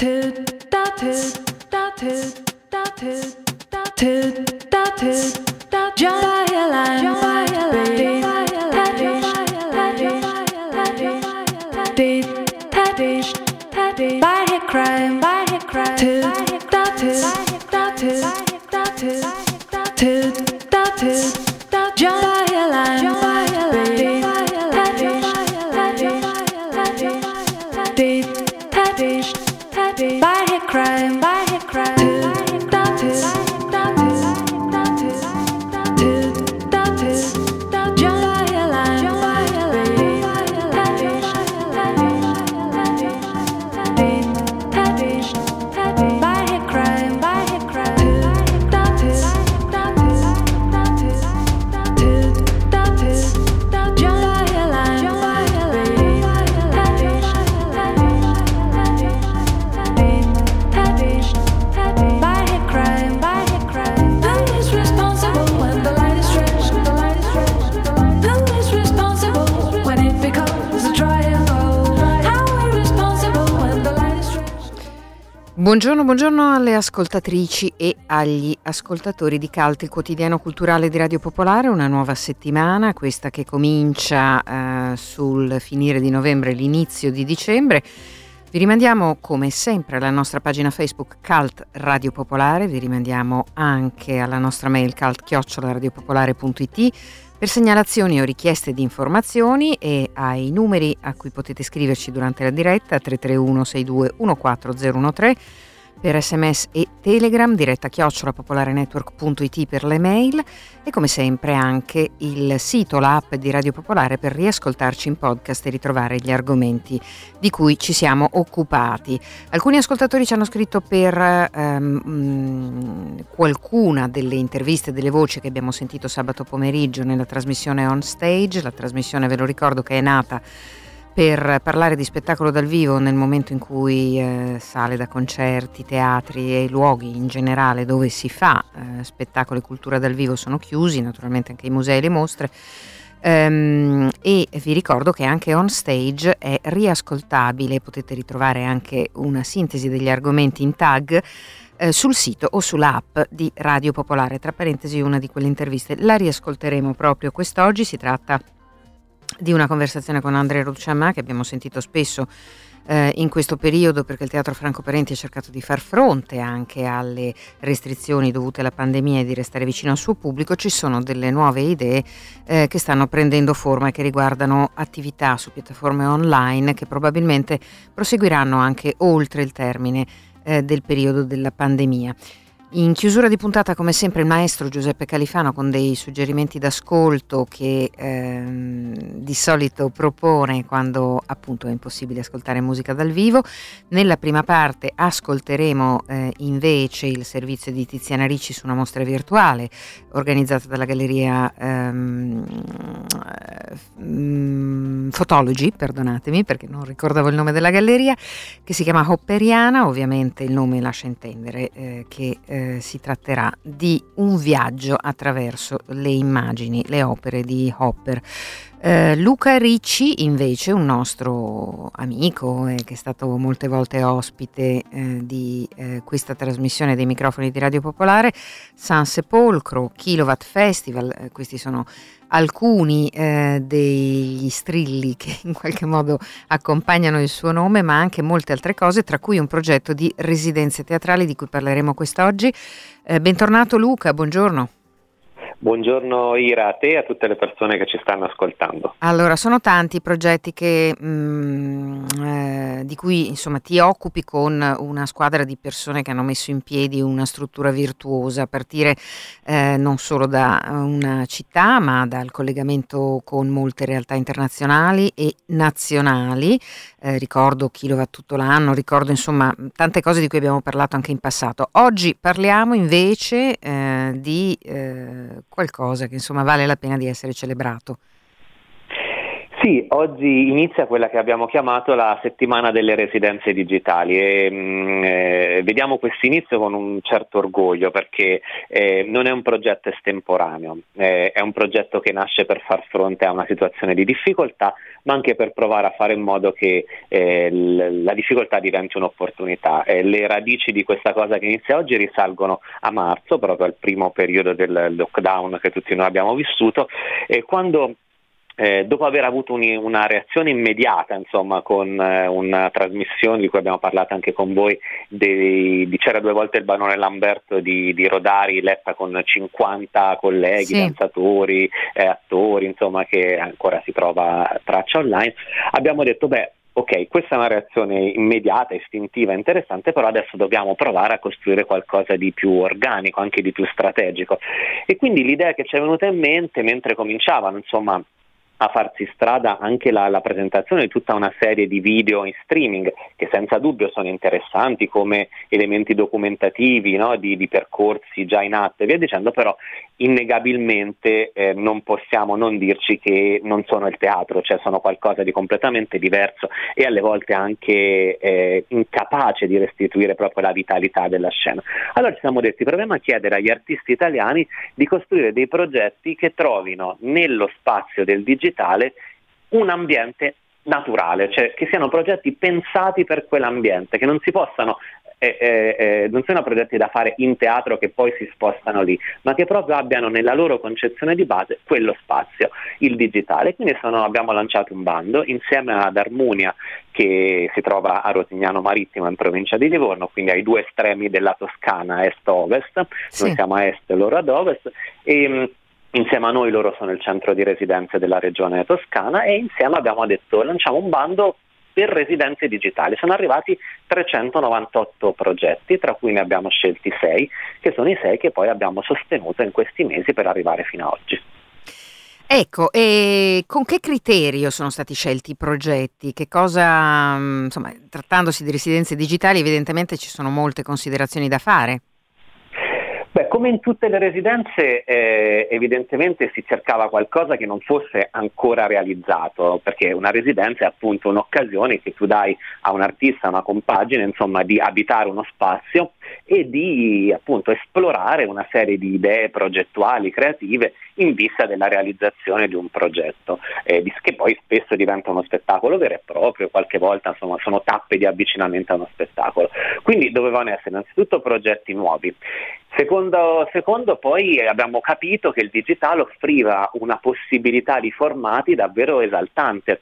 Just by a line, by a line. Buongiorno, buongiorno alle ascoltatrici e agli ascoltatori di Calt, il quotidiano culturale di Radio Popolare, una nuova settimana, questa che comincia eh, sul finire di novembre, l'inizio di dicembre. Vi rimandiamo come sempre alla nostra pagina Facebook Cult Radio Popolare, vi rimandiamo anche alla nostra mail cult-radiopopolare.it per segnalazioni o richieste di informazioni e ai numeri a cui potete scriverci durante la diretta 331 62 14013 per sms e telegram diretta chiocciolapopolarenetwork.it per le mail e come sempre anche il sito, l'app di Radio Popolare per riascoltarci in podcast e ritrovare gli argomenti di cui ci siamo occupati. Alcuni ascoltatori ci hanno scritto per mm, qualcuna delle interviste, delle voci che abbiamo sentito sabato pomeriggio nella trasmissione On Stage, la trasmissione ve lo ricordo che è nata per parlare di spettacolo dal vivo nel momento in cui eh, sale da concerti, teatri e luoghi in generale dove si fa eh, spettacolo e cultura dal vivo sono chiusi, naturalmente anche i musei e le mostre. Ehm, e vi ricordo che anche on stage è riascoltabile, potete ritrovare anche una sintesi degli argomenti in tag eh, sul sito o sull'app di Radio Popolare. Tra parentesi, una di quelle interviste la riascolteremo proprio quest'oggi. Si tratta di una conversazione con Andrea Rucciamà che abbiamo sentito spesso eh, in questo periodo perché il Teatro Franco Parenti ha cercato di far fronte anche alle restrizioni dovute alla pandemia e di restare vicino al suo pubblico, ci sono delle nuove idee eh, che stanno prendendo forma e che riguardano attività su piattaforme online che probabilmente proseguiranno anche oltre il termine eh, del periodo della pandemia. In chiusura di puntata, come sempre, il maestro Giuseppe Califano con dei suggerimenti d'ascolto che ehm, di solito propone quando appunto è impossibile ascoltare musica dal vivo. Nella prima parte ascolteremo eh, invece il servizio di Tiziana Ricci su una mostra virtuale organizzata dalla galleria ehm, Photology, perdonatemi perché non ricordavo il nome della galleria, che si chiama Hopperiana, ovviamente il nome lascia intendere eh, che eh, si tratterà di un viaggio attraverso le immagini, le opere di Hopper. Eh, Luca Ricci invece, un nostro amico eh, che è stato molte volte ospite eh, di eh, questa trasmissione dei microfoni di Radio Popolare, San Sepolcro, Kilowatt Festival, eh, questi sono alcuni eh, degli strilli che in qualche modo accompagnano il suo nome, ma anche molte altre cose, tra cui un progetto di residenze teatrali di cui parleremo quest'oggi. Eh, bentornato Luca, buongiorno. Buongiorno Ira, a te e a tutte le persone che ci stanno ascoltando. Allora, sono tanti i progetti che, mm, eh, di cui insomma, ti occupi con una squadra di persone che hanno messo in piedi una struttura virtuosa, a partire eh, non solo da una città, ma dal collegamento con molte realtà internazionali e nazionali. Eh, ricordo Kilowatt tutto l'anno, ricordo insomma tante cose di cui abbiamo parlato anche in passato. Oggi parliamo invece eh, di eh, qualcosa che insomma vale la pena di essere celebrato. Sì, oggi inizia quella che abbiamo chiamato la settimana delle residenze digitali e mh, mm, eh, vediamo questo inizio con un certo orgoglio perché eh, non è un progetto estemporaneo, eh, è un progetto che nasce per far fronte a una situazione di difficoltà ma anche per provare a fare in modo che eh, l- la difficoltà diventi un'opportunità. Eh, le radici di questa cosa che inizia oggi risalgono a marzo, proprio al primo periodo del lockdown che tutti noi abbiamo vissuto, quando eh, dopo aver avuto un, una reazione immediata insomma, con eh, una trasmissione di cui abbiamo parlato anche con voi dei, di C'era due volte il barone Lamberto di, di Rodari letta con 50 colleghi, sì. danzatori, eh, attori insomma, che ancora si trova traccia online, abbiamo detto beh ok, questa è una reazione immediata, istintiva, interessante, però adesso dobbiamo provare a costruire qualcosa di più organico, anche di più strategico. E quindi l'idea che ci è venuta in mente mentre cominciavano, insomma, a farsi strada anche la, la, presentazione di tutta una serie di video in streaming che senza dubbio sono interessanti come elementi documentativi no? di, di, percorsi già in atto e via dicendo, però innegabilmente eh, non possiamo non dirci che non sono il teatro, cioè sono qualcosa di completamente diverso e alle volte anche eh, incapace di restituire proprio la vitalità della scena. Allora ci siamo detti proviamo a chiedere agli artisti italiani di costruire dei progetti che trovino nello spazio del digitale digitale un ambiente naturale, cioè che siano progetti pensati per quell'ambiente, che non si possano eh, eh, eh, non siano progetti da fare in teatro che poi si spostano lì, ma che proprio abbiano nella loro concezione di base quello spazio, il digitale. Quindi sono, abbiamo lanciato un bando insieme ad Armonia che si trova a Rosignano Marittimo in provincia di Livorno, quindi ai due estremi della Toscana, est-ovest, sì. noi siamo a est e loro ad ovest. E, Insieme a noi loro sono il centro di residenze della regione toscana e insieme abbiamo detto lanciamo un bando per residenze digitali. Sono arrivati 398 progetti, tra cui ne abbiamo scelti 6, che sono i 6 che poi abbiamo sostenuto in questi mesi per arrivare fino ad oggi. Ecco, e con che criterio sono stati scelti i progetti? Che cosa, insomma, trattandosi di residenze digitali, evidentemente ci sono molte considerazioni da fare. Beh, come in tutte le residenze, eh, evidentemente si cercava qualcosa che non fosse ancora realizzato, perché una residenza è appunto un'occasione che tu dai a un artista, a una compagine, insomma, di abitare uno spazio e di appunto esplorare una serie di idee progettuali, creative in vista della realizzazione di un progetto, eh, che poi spesso diventa uno spettacolo vero e proprio, qualche volta insomma, sono tappe di avvicinamento a uno spettacolo. Quindi dovevano essere innanzitutto progetti nuovi. Secondo, secondo, poi abbiamo capito che il digitale offriva una possibilità di formati davvero esaltante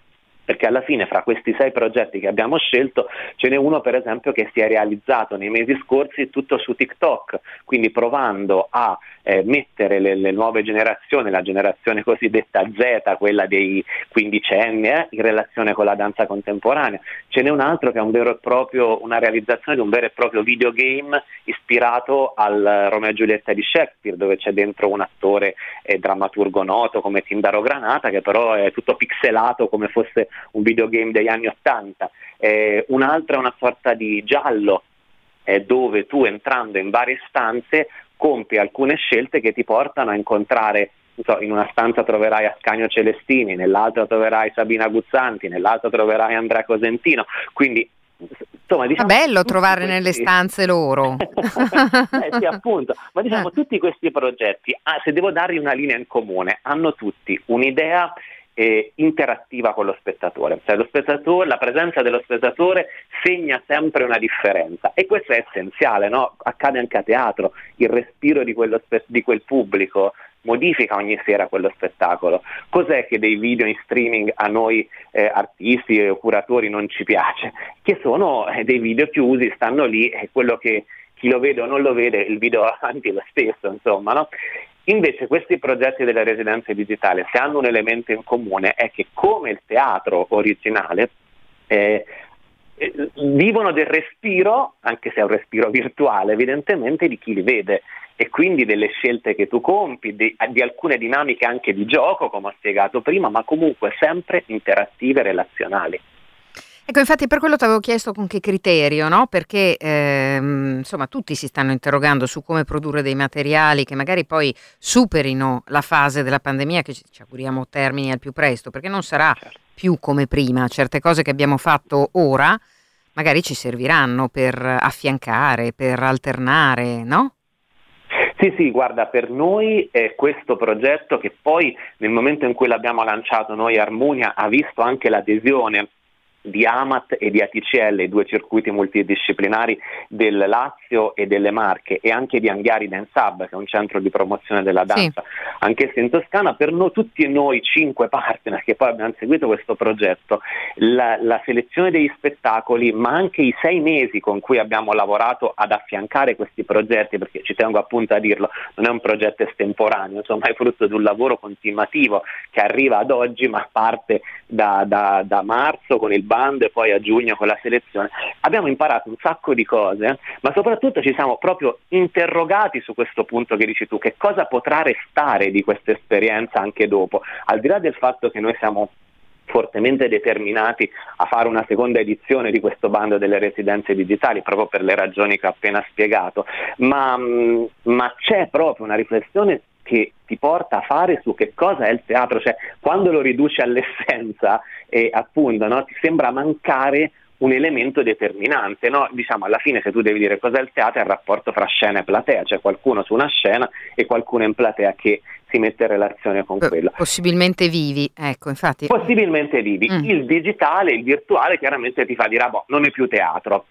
perché alla fine fra questi sei progetti che abbiamo scelto ce n'è uno per esempio che si è realizzato nei mesi scorsi tutto su TikTok, quindi provando a eh, mettere le, le, nuove generazioni, la generazione cosiddetta Z, quella dei quindicenni, eh, in relazione con la danza contemporanea. Ce n'è un altro che è un proprio, una realizzazione di un vero e proprio videogame ispirato al Romeo e Giulietta di Shakespeare, dove c'è dentro un attore e drammaturgo noto come Tindaro Granata, che però è tutto pixelato come fosse un videogame degli anni Ottanta. Eh, un altro è una sorta di giallo eh, dove tu entrando in varie stanze compi alcune scelte che ti portano a incontrare so, in una stanza troverai Ascanio Celestini, nell'altra troverai Sabina Guzzanti, nell'altra troverai Andrea Cosentino, quindi Insomma, diciamo, È bello trovare questi... nelle stanze loro. eh, sì, appunto. Ma diciamo, eh. tutti questi progetti, ah, se devo dargli una linea in comune, hanno tutti un'idea eh, interattiva con lo spettatore. Cioè, lo spettatore. La presenza dello spettatore segna sempre una differenza e questo è essenziale, no? accade anche a teatro, il respiro di, spe- di quel pubblico modifica ogni sera quello spettacolo. Cos'è che dei video in streaming a noi eh, artisti e curatori non ci piace? Che sono eh, dei video chiusi, stanno lì e quello che chi lo vede o non lo vede, il video avanti è lo stesso, insomma, no? Invece questi progetti della residenza digitale, se hanno un elemento in comune, è che come il teatro originale, eh, eh, vivono del respiro, anche se è un respiro virtuale, evidentemente di chi li vede e quindi delle scelte che tu compi, di, di alcune dinamiche anche di gioco, come ho spiegato prima, ma comunque sempre interattive e relazionali. Ecco, infatti per quello ti avevo chiesto con che criterio, no? Perché ehm, insomma tutti si stanno interrogando su come produrre dei materiali che magari poi superino la fase della pandemia che ci, auguriamo termini al più presto, perché non sarà Certo. più come prima. Certe cose che abbiamo fatto ora magari ci serviranno per affiancare, per alternare, no? Sì, sì, guarda, per noi è questo progetto che poi nel momento in cui l'abbiamo lanciato noi Armonia ha visto anche l'adesione di Amat e di ATCL, i due circuiti multidisciplinari del Lazio e delle Marche e anche di Anghiari Dance Hub, che è un centro di promozione della danza, anch'esso in Toscana, per noi, tutti noi cinque partner che poi abbiamo seguito questo progetto, la, la selezione degli spettacoli, ma anche i sei mesi con cui abbiamo lavorato ad affiancare questi progetti, perché ci tengo appunto a dirlo, non è un progetto estemporaneo, insomma è frutto di un lavoro continuativo che arriva ad oggi, ma parte da, da, da marzo con il bando e poi a giugno con la selezione. Abbiamo imparato un sacco di cose, ma soprattutto ci siamo proprio interrogati su questo punto che dici tu, che cosa potrà restare di questa esperienza anche dopo, al di là del fatto che noi siamo fortemente determinati a fare una seconda edizione di questo bando delle residenze digitali proprio per le ragioni che ho appena spiegato, ma, mh, ma c'è proprio una riflessione che ti porta a fare su che cosa è il teatro, cioè quando lo riduci all'essenza e appunto no, ti sembra mancare un elemento determinante, no? diciamo alla fine se tu devi dire cos'è il teatro è il rapporto fra scena e platea, c'è qualcuno su una scena e qualcuno in platea che si mette in relazione con P- quello. Possibilmente vivi, ecco, infatti. Possibilmente vivi, Mm. il digitale, il virtuale chiaramente ti fa dire ah, boh, non è più teatro.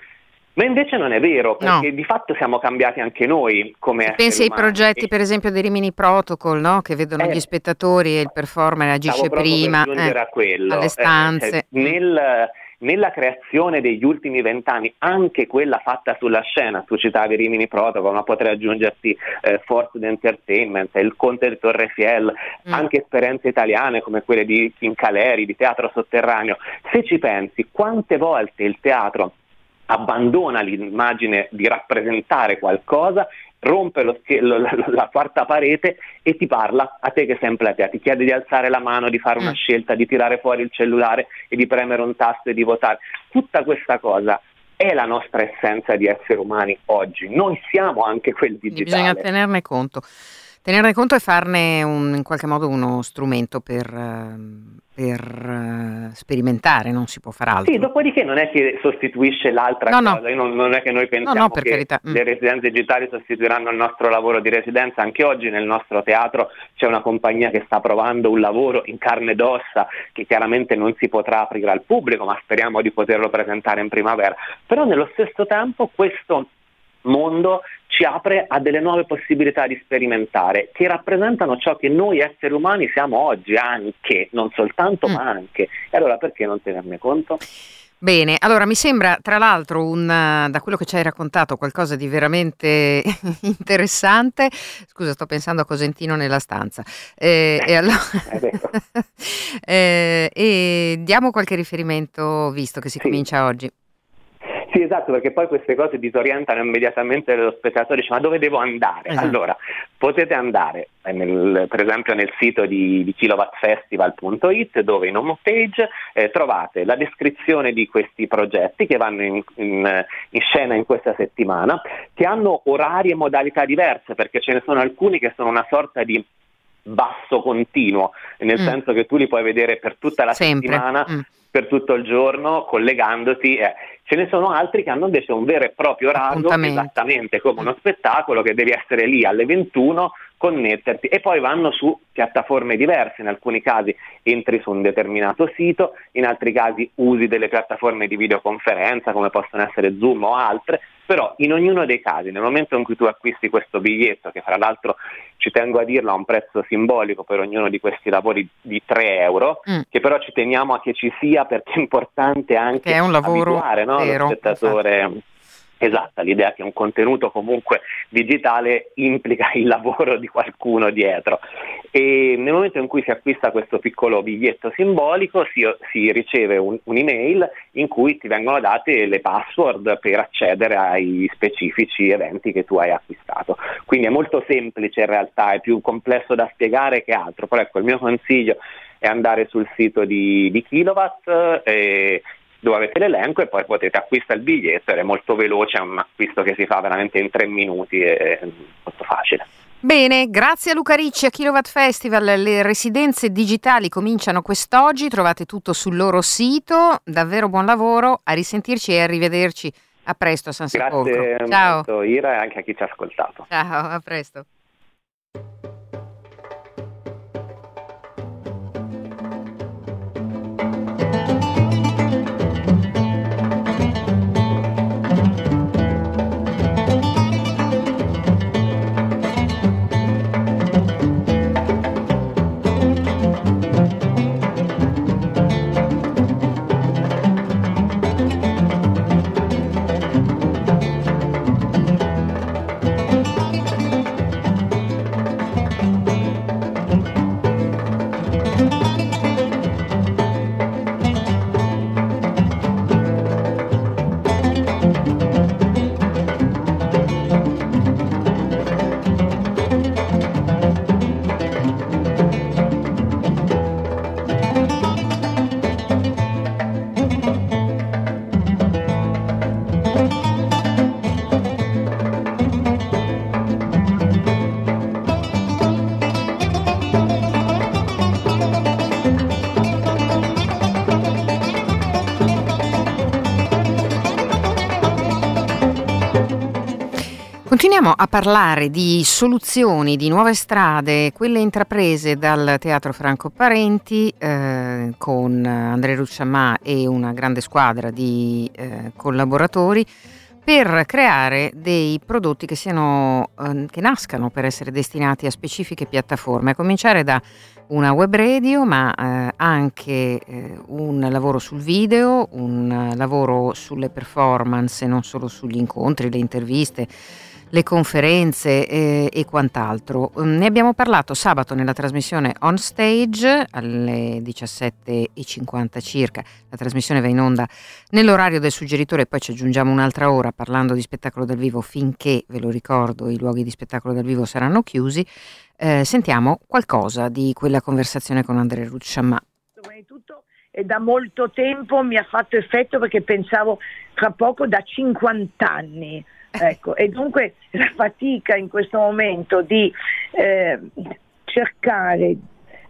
Ma invece non è vero, perché di fatto siamo cambiati anche noi come pensi ai progetti, per esempio, dei Rimini Protocol, no? che vedono Eh, gli spettatori e il performer agisce prima eh, a quello. alle Eh, stanze. cioè, nel- nella creazione degli ultimi vent'anni, anche quella fatta sulla scena, tu citavi Rimini Protocol, ma potrei aggiungerti eh, Force Entertainment, il Conte di Torrefiel, Mm. anche esperienze italiane come quelle di Caleri, di teatro sotterraneo. Se ci pensi, quante volte il teatro abbandona l'immagine di rappresentare qualcosa, rompe lo lo- la, la quarta parete e ti parla a te che sei in platea, ti chiede di alzare la mano, di fare una Mm. scelta, di tirare fuori il cellulare e di premere un tasto e di votare. Tutta questa cosa è la nostra essenza di esseri umani oggi. Noi siamo anche quel Quindi bisogna digitale. tenerne conto. Tenerne conto e farne un- in qualche modo uno strumento per, ehm, per, eh, sperimentare, non si può fare altro. Sì, dopodiché non è che sostituisce l'altra No, no. cosa, Io non, non è che noi pensiamo no, che. Mm. le residenze digitali sostituiranno il nostro lavoro di residenza, anche oggi nel nostro teatro c'è una compagnia che sta provando un lavoro in carne ed ossa che chiaramente non si potrà aprire al pubblico, ma speriamo di poterlo presentare in primavera, però nello stesso tempo questo mondo ci apre a delle nuove possibilità di sperimentare che rappresentano ciò che noi esseri umani siamo oggi anche, non soltanto Mm. ma anche. E allora perché non tenerne conto? Bene, allora mi sembra tra l'altro un, eh, da quello che ci hai raccontato qualcosa di veramente interessante. Scusa, sto pensando a Cosentino nella stanza. Eh, e, allora. Eh, e diamo qualche riferimento visto che si Sì. comincia oggi. Sì, esatto, perché poi queste cose disorientano immediatamente lo spettatore, dice ma dove devo andare? Esatto. Allora, potete andare eh, nel- per esempio nel sito di, di kilowattfestival.it dove in home page eh, trovate la descrizione di questi progetti che vanno in, in- in scena in questa settimana, che hanno orari e modalità diverse, perché ce ne sono alcuni che sono una sorta di basso continuo, nel Mm. senso che tu li puoi vedere per tutta la Sempre. settimana Mm. per tutto il giorno collegandoti. eh. Ce ne sono altri che hanno invece un vero e proprio Appuntamento. esattamente come uno spettacolo che devi essere lì alle 21, connetterti e poi vanno su piattaforme diverse, in alcuni casi entri su un determinato sito, in altri casi usi delle piattaforme di videoconferenza come possono essere Zoom o altre, però in ognuno dei casi, nel momento in cui tu acquisti questo biglietto, che fra l'altro ci tengo a dirlo ha un prezzo simbolico per ognuno di questi lavori di 3 euro, Mm. che però ci teniamo a che ci sia perché è importante anche Che è un lavoro abituare no, vero, lo spettatore. Esatto, l'idea che un contenuto comunque digitale implica il lavoro di qualcuno dietro e nel momento in cui si acquista questo piccolo biglietto simbolico si, si riceve un- un'email in cui ti vengono date le password per accedere ai specifici eventi che tu hai acquistato. Quindi è molto semplice in realtà, è più complesso da spiegare che altro, però ecco il mio consiglio è andare sul sito di, di Kilowatt eh, dove avete l'elenco e poi potete acquistare il biglietto ed è molto veloce, è un acquisto che si fa veramente in tre minuti e molto facile. Bene, grazie a Luca Ricci a Kilowatt Festival. Le residenze digitali cominciano quest'oggi, trovate tutto sul loro sito. Davvero buon lavoro, a risentirci e arrivederci. A presto a San Sepolcro. Grazie Ciao. Ira e anche a chi ci ha ascoltato. Ciao, a presto. Continuiamo a parlare di soluzioni, di nuove strade, quelle intraprese dal Teatro Franco Parenti eh, con Andrea Rucciamà e una grande squadra di eh, collaboratori per creare dei prodotti che, siano, eh, che nascano per essere destinati a specifiche piattaforme, a cominciare da una web radio, ma eh, anche eh, un lavoro sul video, un lavoro sulle performance, non solo sugli incontri, le interviste le conferenze eh, e quant'altro. Mm, ne abbiamo parlato sabato nella trasmissione On Stage alle 17.50 circa. La trasmissione va in onda nell'orario del suggeritore, poi ci aggiungiamo un'altra ora parlando di spettacolo dal vivo finché, ve lo ricordo, i luoghi di spettacolo dal vivo saranno chiusi. Eh, sentiamo qualcosa di quella conversazione con Andrea Rucciamà. Prima di tutto e da molto tempo mi ha fatto effetto perché pensavo tra poco da 50 anni Ecco, e dunque la fatica in questo momento di eh, cercare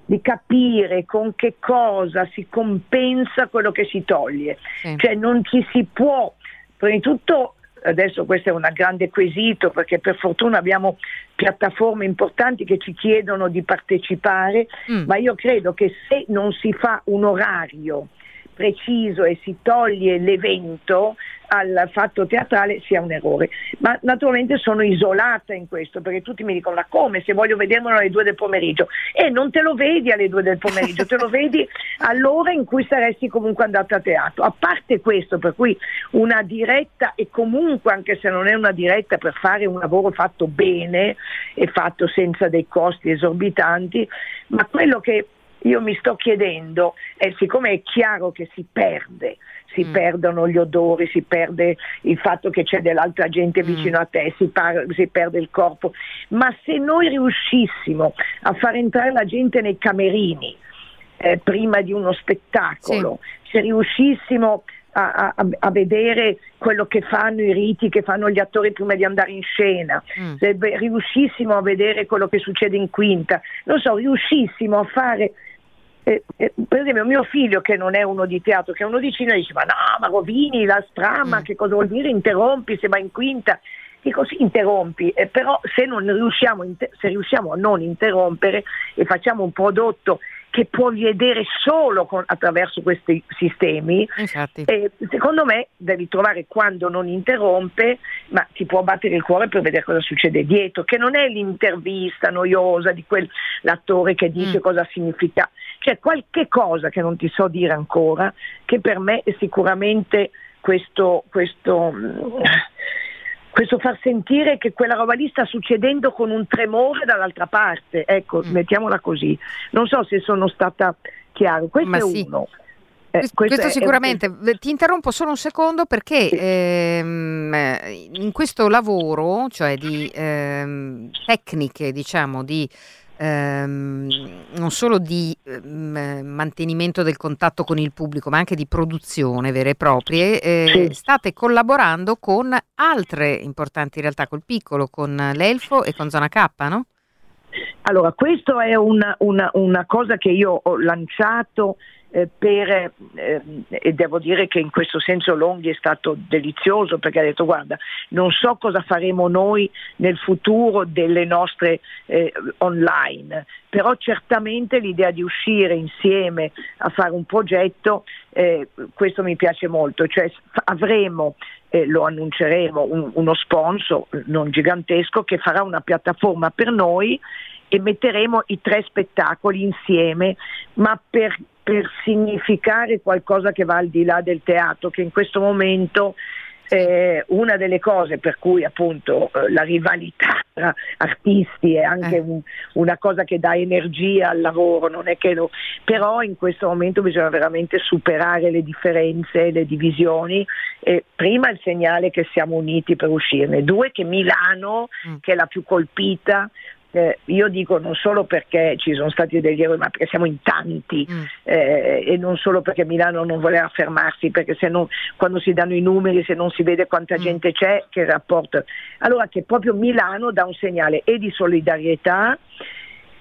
di capire con che cosa si compensa quello che si toglie. Sì. Cioè non ci si può, prima di tutto adesso questo è un grande quesito perché per fortuna abbiamo piattaforme importanti che ci chiedono di partecipare, mm. ma io credo che se non si fa un orario preciso e si toglie l'evento al fatto teatrale sia un errore. Ma naturalmente sono isolata in questo perché tutti mi dicono ma come se voglio vedermelo alle due del pomeriggio e non te lo vedi alle due del pomeriggio, te lo vedi all'ora in cui saresti comunque andato a teatro. A parte questo, per cui una diretta e comunque anche se non è una diretta per fare un lavoro fatto bene e fatto senza dei costi esorbitanti, ma quello che io mi sto chiedendo, eh, siccome è chiaro che si perde, si mm. perdono gli odori, si perde il fatto che c'è dell'altra gente mm. vicino a te, si, par- si, perde il corpo, ma se noi riuscissimo a far entrare la gente nei camerini eh, prima di uno spettacolo, sì. se riuscissimo a, a, a, vedere quello che fanno i riti che fanno gli attori prima di andare in scena, mm. se riuscissimo a vedere quello che succede in quinta, non so, riuscissimo a fare eh, eh, per esempio mio figlio che non è uno di teatro, che è uno di cinema, dice ma no, ma rovini la strama, mm. che cosa vuol dire interrompi se va in quinta? Dico sì, interrompi, eh, però se, riusciamo, se riusciamo a non interrompere e facciamo un prodotto che può vedere solo con, attraverso questi sistemi, eh, secondo me devi trovare quando non interrompe, ma ti può battere il cuore per vedere cosa succede dietro, che non è l'intervista noiosa di quell'attore che dice mm. cosa significa, c'è qualche cosa che non ti so dire ancora, che per me è sicuramente questo, questo questo far sentire che quella roba lì sta succedendo con un tremore dall'altra parte, ecco, mm. mettiamola così. Non so se sono stata chiara, questo Ma è sì. uno. Eh, questo, questo sicuramente, un... ti interrompo solo un secondo perché sì. ehm, in questo lavoro, cioè di ehm, tecniche, diciamo, di ehm, non solo di ehm, mantenimento del contatto con il pubblico, ma anche di produzione vere e proprie, eh, Sì. state collaborando con altre importanti realtà, col piccolo, con l'Elfo e con Zona K, no? Allora, questa è una, una- una cosa che io ho lanciato eh, per, eh, e devo dire che in questo senso Longhi è stato delizioso perché ha detto guarda, non so cosa faremo noi nel futuro delle nostre eh, online, però certamente l'idea di uscire insieme a fare un progetto, eh, questo mi piace molto, cioè avremo eh, lo annunceremo, un- uno sponsor non gigantesco che farà una piattaforma per noi e metteremo i tre spettacoli insieme, ma per, per significare qualcosa che va al di là del teatro, che in questo momento eh, una delle cose per cui appunto eh, la rivalità tra artisti è anche Eh. un- una cosa che dà energia al lavoro, non è che lo- però in questo momento bisogna veramente superare le differenze, le divisioni. E prima il segnale che siamo uniti per uscirne, due che Milano, Mm. che è la più colpita, eh, io dico non solo perché ci sono stati degli errori, ma perché siamo in tanti Mm. eh, e non solo perché Milano non voleva fermarsi, perché se non, quando si danno i numeri, se non si vede quanta Mm. gente c'è, che rapporto. Allora che proprio Milano dà un segnale e di solidarietà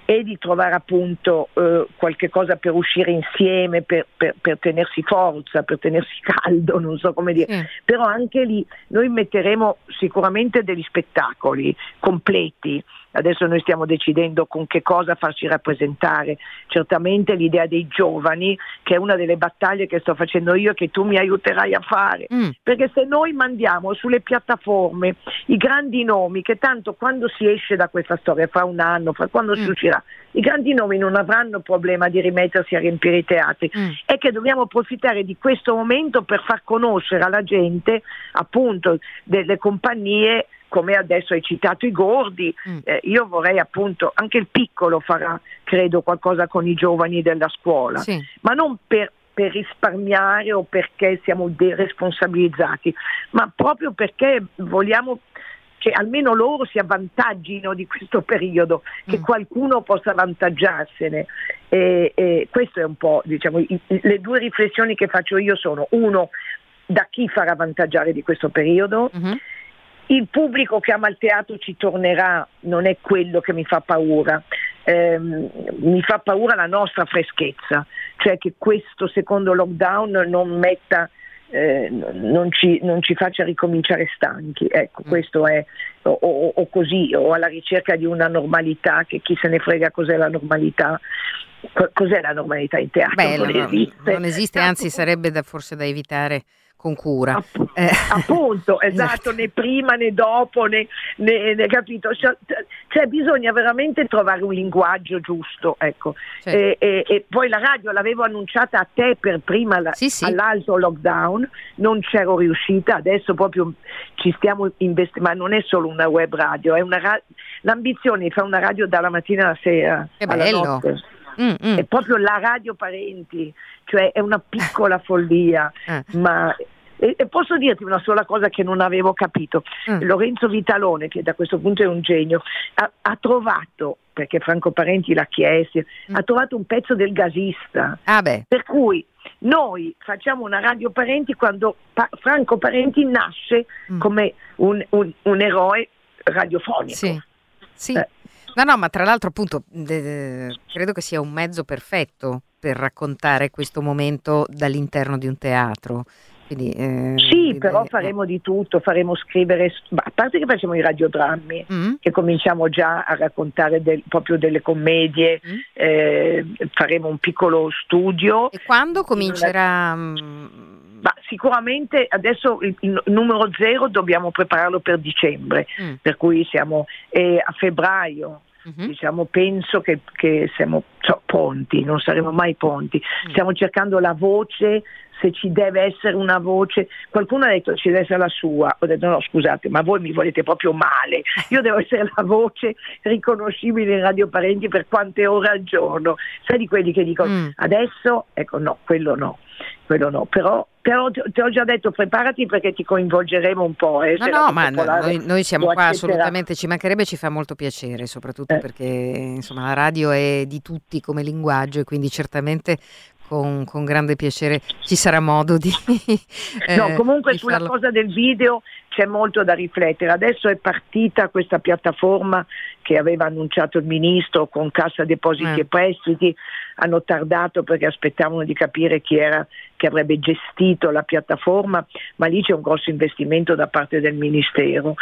e di trovare appunto eh, qualche cosa per uscire insieme, per, per- per tenersi forza, per tenersi caldo, non so come dire. Sì. Però anche lì noi metteremo sicuramente degli spettacoli completi. Adesso noi stiamo decidendo con che cosa farci rappresentare. Certamente l'idea dei giovani, che è una delle battaglie che sto facendo io e che tu mi aiuterai a fare. Mm. Perché se noi mandiamo sulle piattaforme i grandi nomi, che tanto quando si esce da questa storia, fra un anno, fra quando si Mm. uscirà, i grandi nomi non avranno problema di rimettersi a riempire i teatri, Mm. è che dobbiamo approfittare di questo momento per far conoscere alla gente appunto delle compagnie come adesso hai citato i Gordi, Mm. eh, io vorrei appunto, anche il piccolo farà credo qualcosa con i giovani della scuola, Sì. ma non per, per risparmiare o perché siamo deresponsabilizzati, ma proprio perché vogliamo che almeno loro si avvantaggino di questo periodo, che Mm. qualcuno possa avvantaggiarsene. E, e questo è un po', diciamo, i- le due riflessioni che faccio io sono, uno, da chi farà avvantaggiare di questo periodo, Mhm. Il pubblico che ama il teatro ci tornerà, non è quello che mi fa paura. Ehm, mi fa paura la nostra freschezza, cioè che questo secondo lockdown non metta eh, non, ci, non ci faccia ricominciare stanchi. Ecco, Mm. questo è o, o- o così, o alla ricerca di una normalità che chi se ne frega cos'è la normalità. Co- Cos'è la normalità in teatro? Beh, non no, no, esiste. non esiste, anzi sarebbe da- forse da evitare con cura. App- Eh. Appunto, esatto, Esatto. né prima né dopo, né, né- né- capito? Cioè, cioè, bisogna veramente trovare un linguaggio giusto, ecco. Sì. E, e- e poi la radio l'avevo annunciata a te per prima la- Sì, sì. all'alto lockdown, non c'ero riuscita, adesso proprio ci stiamo investendo, ma non è solo una web radio, è una ra- l'ambizione di fare una radio dalla mattina alla sera. Che bello. Mm, mm. È proprio la radio parenti, cioè è una piccola follia, Eh. ma e, posso dirti una sola cosa che non avevo capito. Mm. Lorenzo Vitalone, che da questo punto è un genio, ha, ha trovato, perché Franco Parenti l'ha chiesto, Mm. ha trovato un pezzo del gasista. Ah Per cui noi facciamo una radio parenti quando Pa- Franco Parenti nasce Mm. come un, un- un eroe radiofonico. sì. Sì. Eh. No, no, ma tra l'altro appunto de- credo che sia un mezzo perfetto per raccontare questo momento dall'interno di un teatro. Quindi, eh, Sì, eh, però eh, faremo di tutto, faremo scrivere, a parte che facciamo i radiodrammi, mm, che cominciamo già a raccontare del- proprio delle commedie, mm. eh, faremo un piccolo studio, E quando comincerà? mm, ma sicuramente adesso il, il numero zero dobbiamo prepararlo per dicembre, mm, per cui siamo eh, a febbraio. Mhm. Diciamo, penso che, che siamo so, pronti, non saremo mai pronti. Mm. Stiamo cercando la voce, se ci deve essere una voce. Qualcuno ha detto ci deve essere la sua. Ho detto no, scusate, ma voi mi volete proprio male. Io devo essere la voce riconoscibile in Radio Parenti per quante ore al giorno. Sai di quelli che dicono Mm. adesso, ecco no, quello no, quello no. Però però ti, ti ho già detto preparati perché ti coinvolgeremo un po'. Eh, No, no, ma noi, noi siamo qua accetterà. assolutamente, ci mancherebbe, ci fa molto piacere, soprattutto Eh. perché insomma la radio è di tutti come linguaggio e quindi certamente con, con grande piacere ci sarà modo di... No, eh, comunque di sulla farlo. cosa del video c'è molto da riflettere. Adesso è partita questa piattaforma che aveva annunciato il ministro con Cassa Depositi Eh. e Prestiti. Hanno tardato perché aspettavano di capire chi era che avrebbe gestito la piattaforma, ma lì c'è un grosso investimento da parte del Ministero.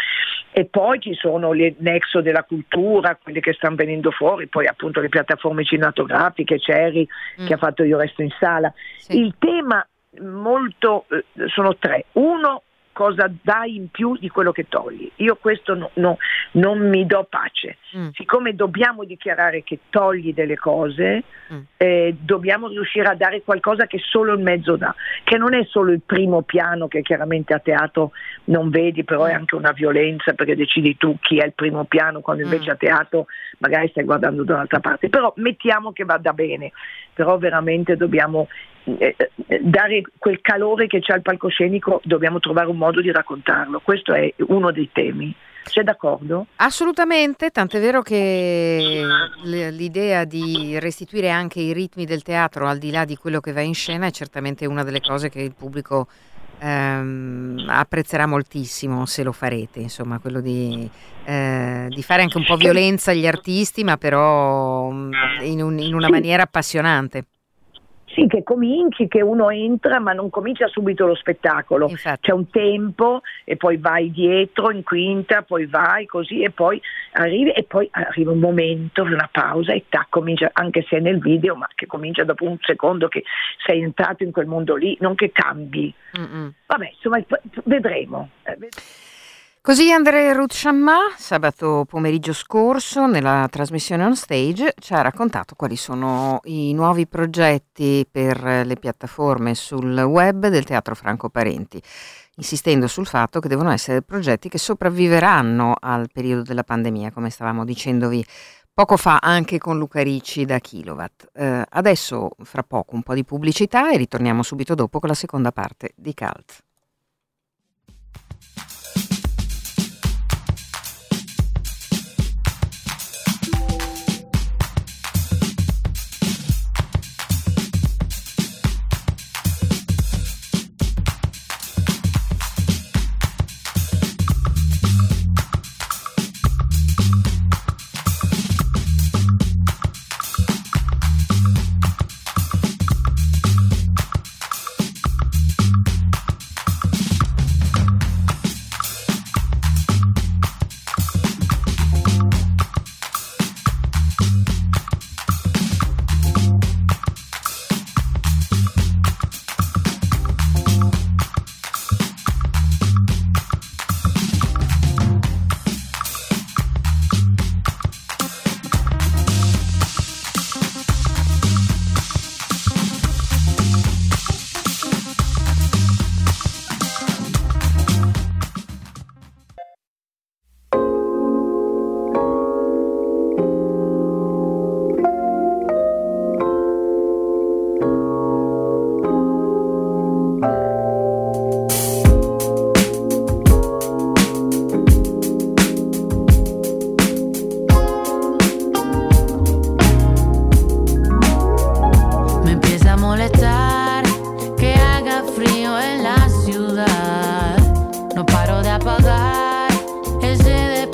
E poi ci sono le nexo della cultura, quelle che stanno venendo fuori, poi appunto le piattaforme cinematografiche, Cherry Mm, che ha fatto Io resto in sala. sì. Il tema molto eh, sono tre. Uno, cosa dai in più di quello che togli. Io questo no- no- non mi do pace. Mm, Siccome dobbiamo dichiarare che togli delle cose, Mm. eh, dobbiamo riuscire a dare qualcosa che solo il mezzo dà, che non è solo il primo piano che chiaramente a teatro non vedi, però è Mm. anche una violenza perché decidi tu chi è il primo piano, quando invece Mm. a teatro magari stai guardando da un'altra parte. Però mettiamo che vada bene, però veramente dobbiamo dare quel calore che c'è al palcoscenico, dobbiamo trovare un modo di raccontarlo. Questo è uno dei temi. Sei d'accordo? Assolutamente, tant'è vero che l'idea di restituire anche i ritmi del teatro al di là di quello che va in scena è certamente una delle cose che il pubblico ehm, apprezzerà moltissimo se lo farete, insomma, quello di, eh, di fare anche un po' violenza agli artisti, ma però mm, in, un- in una maniera appassionante. Sì, che cominci, che uno entra ma non comincia subito lo spettacolo. Infatti. C'è un tempo e poi vai dietro in quinta, poi vai così e poi arrivi e poi arriva un momento, una pausa e tac, comincia, anche se è nel video, ma che comincia dopo un secondo che sei entrato in quel mondo lì, non che cambi. Mm-mm. Vabbè, insomma, vedremo. Così Andrea Ruth Chamma, sabato pomeriggio scorso, nella trasmissione On Stage, ci ha raccontato quali sono i nuovi progetti per le piattaforme sul web del Teatro Franco Parenti, insistendo sul fatto che devono essere progetti che sopravviveranno al periodo della pandemia, come stavamo dicendovi poco fa anche con Luca Ricci da Kilowatt. Eh, adesso, fra poco, un po' di pubblicità e ritorniamo subito dopo con la seconda parte di Cult.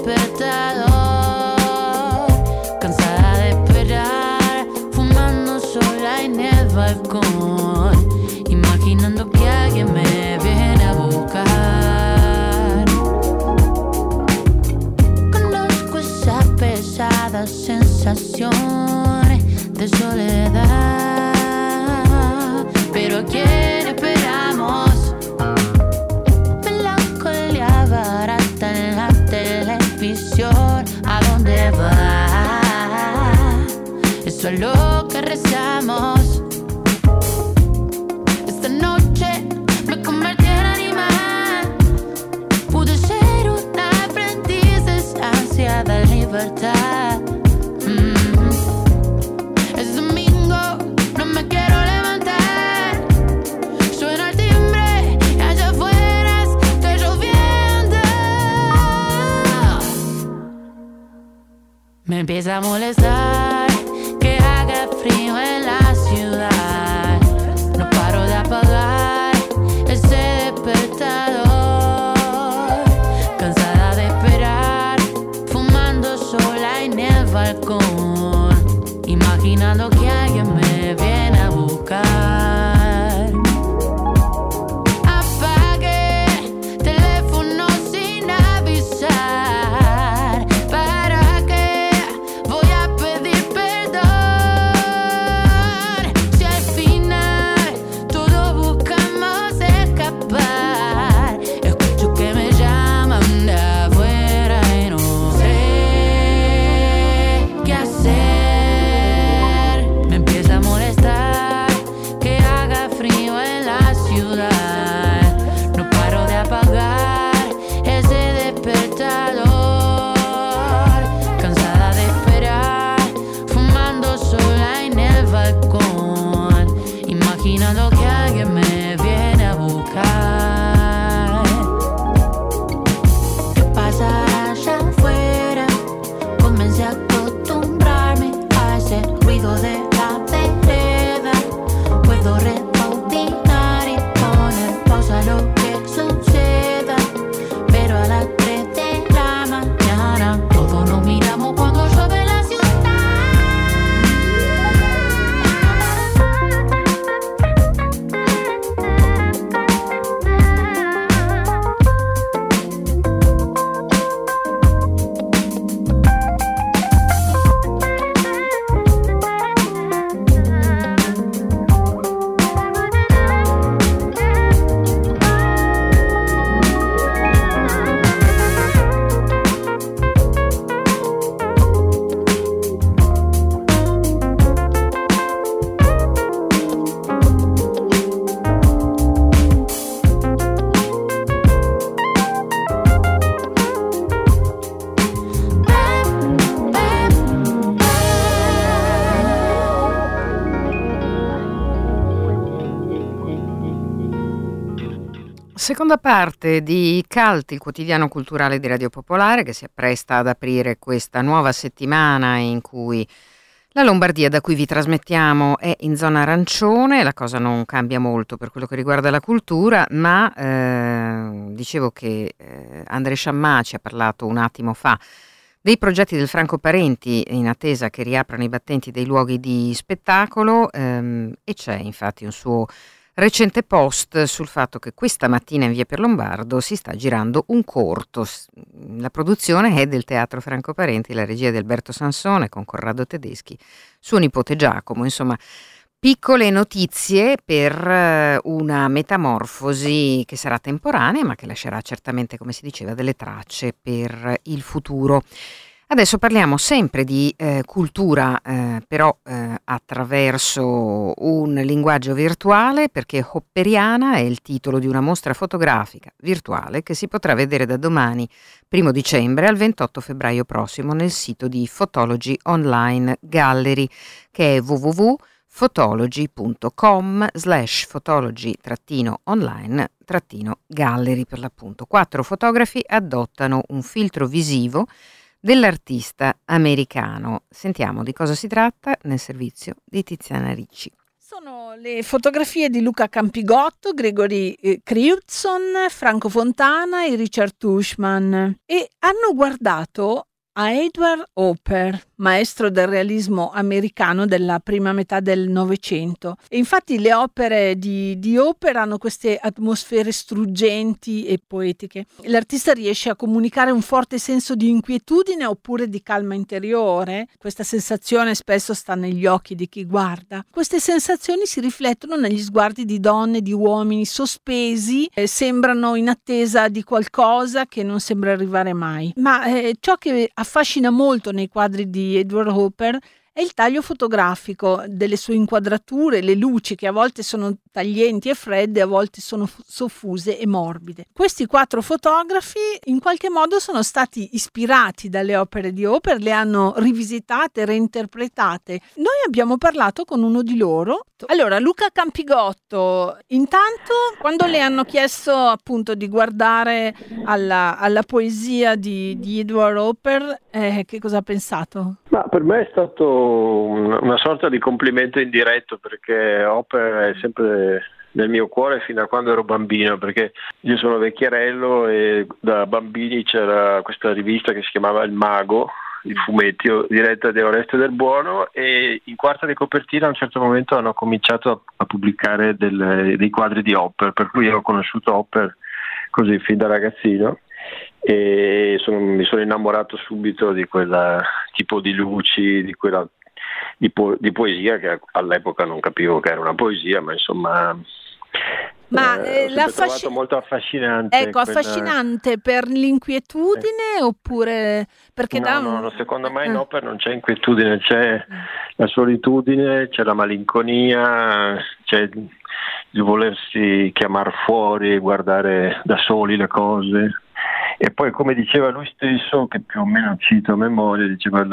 Despertador. Cansada de esperar, fumando sola en el balcón. Imaginando que alguien me viene a buscar. Conozco esas pesadas sensaciones de soledad. Pero ¿a Lo que rezamos esta noche, me convertí en animal. Pude ser una frentícesa ansia de libertad. Mm. Es domingo, no me quiero levantar. Suena el timbre y allá afuera estoy lloviendo. Me empieza a molestar. Seconda parte di Cult, il quotidiano culturale di Radio Popolare che si appresta ad aprire questa nuova settimana in cui la Lombardia da cui vi trasmettiamo è in zona arancione, la cosa non cambia molto per quello che riguarda la cultura, ma eh, dicevo che eh, Andrea Sciammà ci ha parlato un attimo fa dei progetti del Franco Parenti in attesa che riaprano i battenti dei luoghi di spettacolo ehm, e c'è infatti un suo recente post sul fatto che questa mattina in via per Lombardo si sta girando un corto. La produzione è del Teatro Franco Parenti, la regia di Alberto Sansone con Corrado Tedeschi, suo nipote Giacomo, insomma. Piccole notizie per eh, una metamorfosi che sarà temporanea, ma che lascerà certamente, come si diceva, delle tracce per il futuro. Adesso parliamo sempre di eh, cultura, eh, però eh, attraverso un linguaggio virtuale, perché Hopperiana è il titolo di una mostra fotografica virtuale che si potrà vedere da domani, primo dicembre, al 28 febbraio prossimo, nel sito di Photology Online Gallery, che è www.photology.com slash photology-online-gallery per l'appunto. Quattro fotografi adottano un filtro visivo dell'artista americano. Sentiamo di cosa si tratta nel servizio di Tiziana Ricci. Sono le fotografie di Luca Campigotto, Gregory eh, Franco Fontana e Richard Tushman e hanno guardato a Edward Hopper, maestro del realismo americano della prima metà del Novecento. E infatti le opere di, di Hopper hanno queste atmosfere struggenti e poetiche. L'artista riesce a comunicare un forte senso di inquietudine oppure di calma interiore. Questa sensazione spesso sta negli occhi di chi guarda. Queste sensazioni si riflettono negli sguardi di donne di uomini sospesi, eh, sembrano in attesa di qualcosa che non sembra arrivare mai. Ma eh, ciò che affascina molto nei quadri di Edward Hopper è il taglio fotografico delle sue inquadrature, le luci che a volte sono taglienti e fredde, a volte sono soffuse e morbide. Questi quattro fotografi in qualche modo sono stati ispirati dalle opere di Hopper, le hanno rivisitate, reinterpretate. Noi abbiamo parlato con uno di loro. Allora, Luca Campigotto, intanto quando le hanno chiesto appunto di guardare alla, alla poesia di, di Edward Hopper, eh, che cosa ha pensato? Ma per me è stato un- una sorta di complimento indiretto perché Hopper è sempre nel mio cuore fino a quando ero bambino perché io sono vecchierello e da bambini c'era questa rivista che si chiamava Il Mago i fumetti diretta di Oreste del Buono e in quarta di copertina a un certo momento hanno cominciato a, pubblicare del- dei quadri di Hopper per cui ho conosciuto Hopper così fin da ragazzino e sono- mi sono innamorato subito di quel tipo di luci, di quella di, po- di poesia che all'epoca non capivo che era una poesia, ma insomma Ma, eh, eh, trovato fasci- molto affascinante. Ecco, quella- affascinante per l'inquietudine oppure perché No, no, un- no, secondo me Eh. in opera non c'è inquietudine, c'è la solitudine, c'è la malinconia, c'è il volersi chiamare fuori, guardare da soli le cose. E poi, come diceva lui stesso, che più o meno cito a memoria, diceva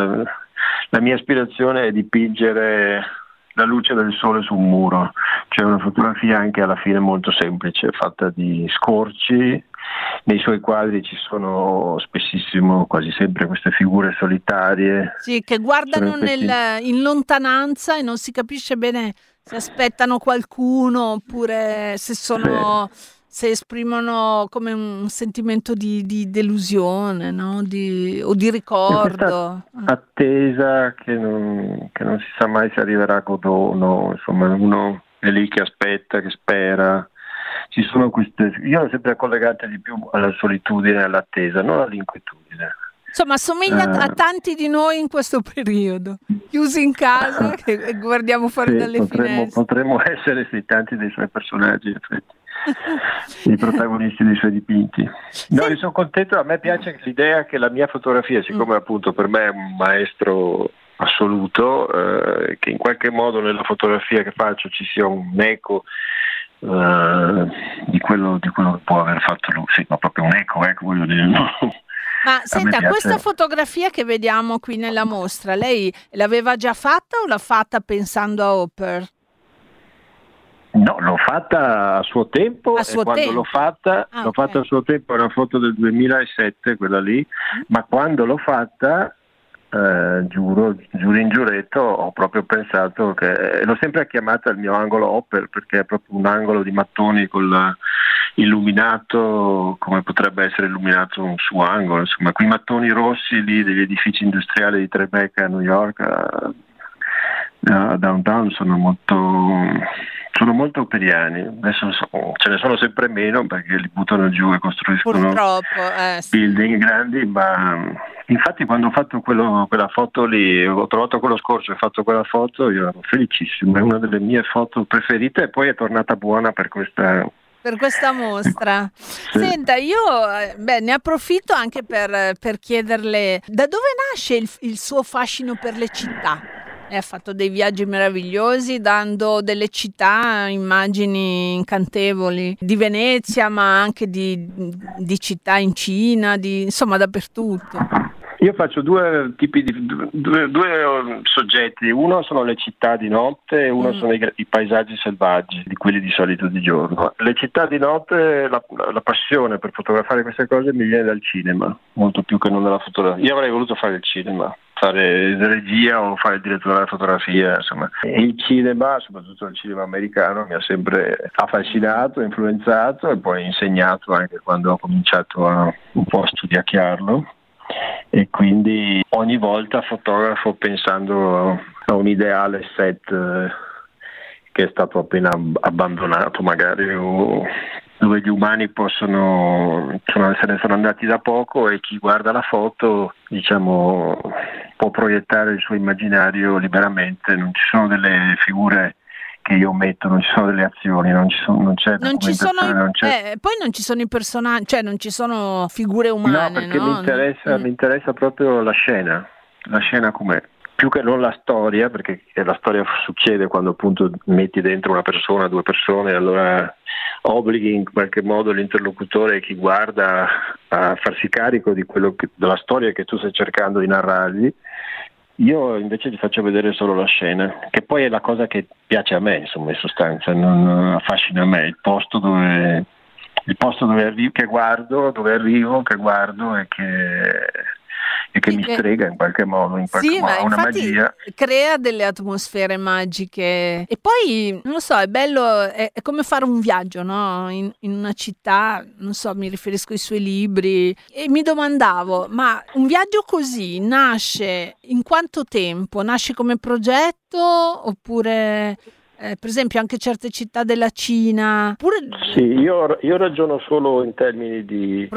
la, mia aspirazione è dipingere la luce del sole su un muro. C'è una fotografia anche alla fine molto semplice, fatta di scorci. Nei suoi quadri ci sono spessissimo, quasi sempre, queste figure solitarie. Sì, che guardano nel- in lontananza e non si capisce bene se aspettano qualcuno oppure se sono se esprimono come un sentimento di, di delusione no? Di- o di ricordo. attesa che non, che non si sa mai se arriverà a Godono, insomma uno è lì che aspetta, che spera. Ci sono queste, io l'ho sempre collegata di più alla solitudine e all'attesa, non all'inquietudine. Insomma, assomiglia a- a Eh. tanti di noi in questo periodo, chiusi in casa che guardiamo fuori Sì, dalle potremmo, finestre. potremmo essere sì, tanti dei suoi personaggi, in effetti. I protagonisti dei suoi dipinti. No, io sono contento, a me piace l'idea che la mia fotografia, siccome Mm. appunto per me è un maestro assoluto, eh, che in qualche modo nella fotografia che faccio ci sia un eco eh, di, quello, di quello che può aver fatto lui, sì, ma proprio un eco, ecco, voglio dire, no? Ma senta, questa fotografia che vediamo qui nella mostra, lei l'aveva già fatta o l'ha fatta pensando a Hopper? No, l'ho fatta a suo tempo A e suo quando tempo. l'ho fatta, Ah, l'ho ok. fatta a suo tempo, è una foto del 2007, quella lì, ma quando l'ho fatta, eh, giuro, giuro in giuretto, ho proprio pensato che l'ho sempre chiamata il mio angolo Hopper perché è proprio un angolo di mattoni col illuminato come potrebbe essere illuminato un suo angolo, insomma, quei mattoni rossi lì degli edifici industriali di Tribeca a New York. eh, a downtown sono molto sono molto operiani adesso so- ce ne sono sempre meno perché li buttano giù e costruiscono Purtroppo, eh, sì. building grandi ma infatti quando ho fatto quello- quella foto lì ho trovato quello scorso e ho fatto quella foto io ero felicissimo è una delle mie foto preferite e poi è tornata buona per questa per questa mostra. Senta, io eh, beh, ne approfitto anche per, per chiederle da dove nasce il, il suo fascino per le città? Ha fatto dei viaggi meravigliosi dando delle città, immagini incantevoli di Venezia, ma anche di, di città in Cina, di, insomma dappertutto. Io faccio due tipi di due, due, eh, soggetti, uno sono le città di notte e uno Mm. sono i, i paesaggi selvaggi, di quelli di solito di giorno. Le città di notte, la, la passione per fotografare queste cose mi viene dal cinema, molto più che non dalla fotografia. Io avrei voluto fare il cinema, fare regia o fare il direttore della fotografia, insomma. Il cinema, soprattutto il cinema americano, mi ha sempre affascinato, influenzato e poi insegnato anche quando ho cominciato a un po' a studiacchiarlo e quindi ogni volta fotografo pensando a un ideale set eh, che è stato appena ab- abbandonato magari o dove gli umani possono sono- se ne sono andati da poco e chi guarda la foto diciamo può proiettare il suo immaginario liberamente. Non ci sono delle figure che io metto, non ci sono delle azioni, non, ci sono, non c'è Non ci sono i- non c'è eh, poi non ci sono i personaggi, cioè non ci sono figure umane, No, perché no? mi, interessa, Mm. mi interessa proprio la scena, la scena com'è. più che non la storia, perché la storia succede quando appunto metti dentro una persona, due persone, allora obblighi in qualche modo l'interlocutore e chi guarda a farsi carico di che, della storia che tu stai cercando di narrargli. Io invece ti faccio vedere solo la scena, che poi è la cosa che piace a me, insomma, in sostanza, non affascina a me, il posto dove, il posto dove arri- che guardo, dove arrivo, che guardo e che e che sì, mi strega in qualche modo, in qualche sì, modo, ma una magia. Crea delle atmosfere magiche e poi, non lo so, è bello, è, è come fare un viaggio no? in, in, una città, non so, mi riferisco ai suoi libri e mi domandavo, ma un viaggio così nasce in quanto tempo? Nasce come progetto oppure eh, per esempio anche certe città della Cina. Pure... Sì, io, io ragiono solo in termini di,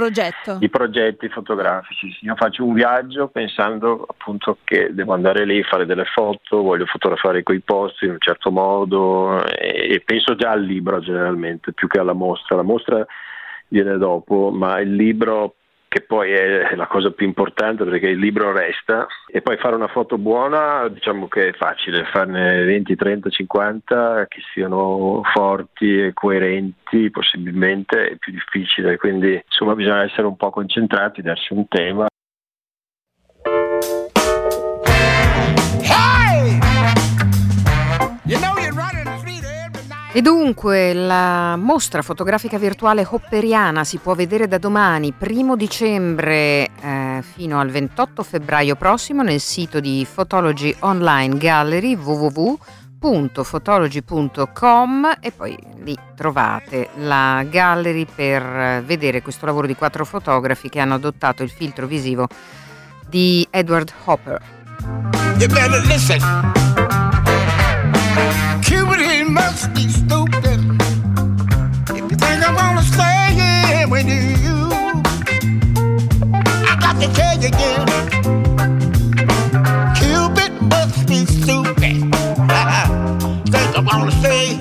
di progetti fotografici. Io faccio un viaggio pensando appunto che devo andare lì, fare delle foto, voglio fotografare quei posti in un certo modo e, e penso già al libro generalmente più che alla mostra. La mostra viene dopo, ma il libro che poi è la cosa più importante perché il libro resta. E poi fare una foto buona diciamo che è facile, farne 20, 30, 50 che siano forti e coerenti possibilmente è più difficile, quindi insomma bisogna essere un po' concentrati, darsi un tema E dunque la mostra fotografica virtuale hopperiana si può vedere da domani, primo dicembre eh, fino al 28 febbraio prossimo nel sito di Photology Online Gallery www.photology.com e poi lì trovate la gallery per vedere questo lavoro di quattro fotografi che hanno adottato il filtro visivo di Edward Hopper. You better listen. must be stay here with you. I got to tell you again, Cupid must be stupid. think I'm gonna stay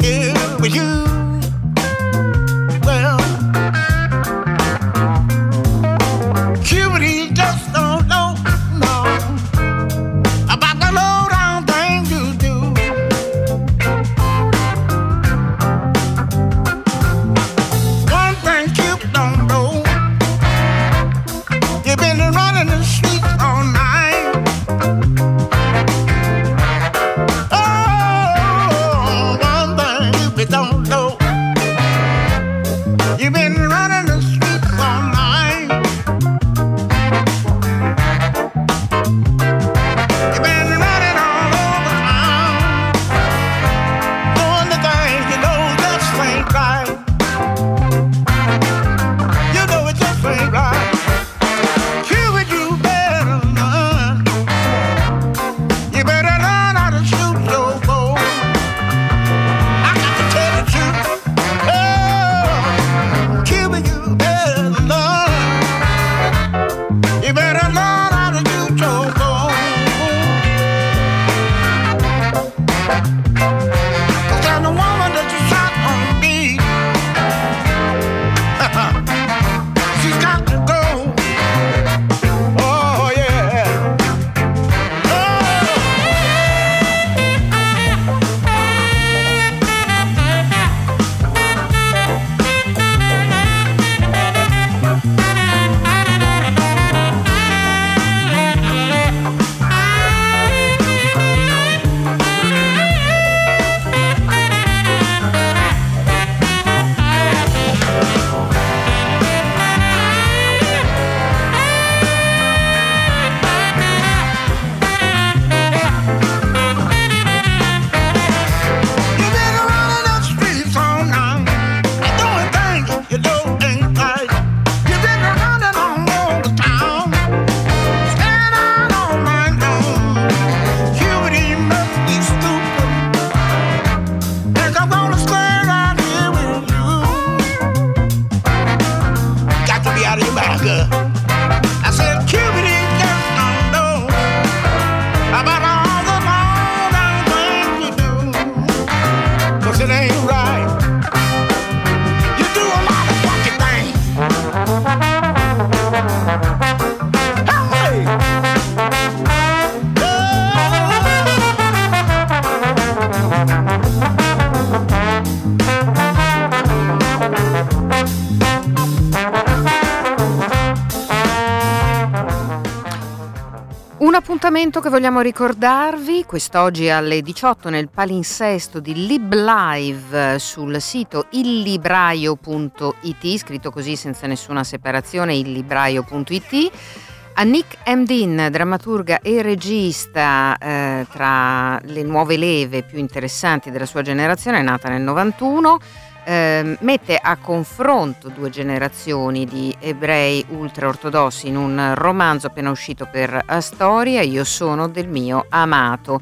Appuntamento che vogliamo ricordarvi quest'oggi alle 18 nel palinsesto di Lib Live sul sito illibraio.it, scritto così senza nessuna separazione, illibraio.it. A Nick. Dean, drammaturga e regista eh, tra le nuove leve più interessanti della sua generazione, nata nel 91 eh, mette a confronto due generazioni di ebrei ultraortodossi in un romanzo appena uscito per Astoria, Io sono del mio amato.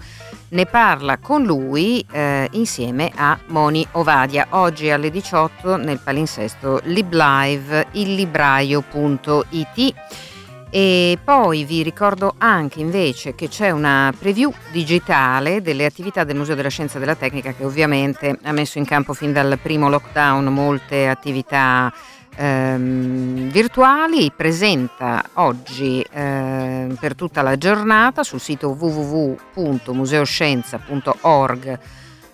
Ne parla con lui eh, insieme a Moni Ovadia, oggi alle 18 nel palinsesto LibLive, illibraio.it. E poi vi ricordo anche invece che c'è una preview digitale delle attività del Museo della Scienza e della Tecnica che ovviamente ha messo in campo fin dal primo lockdown molte attività ehm, virtuali, presenta oggi eh, per tutta la giornata sul sito www.museoscienza.org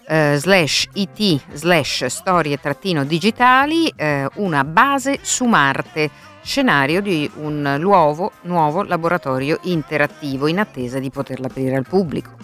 eh, slash it slash storie trattino digitali eh, una base su Marte scenario di un nuovo, nuovo laboratorio interattivo in attesa di poterlo aprire al pubblico.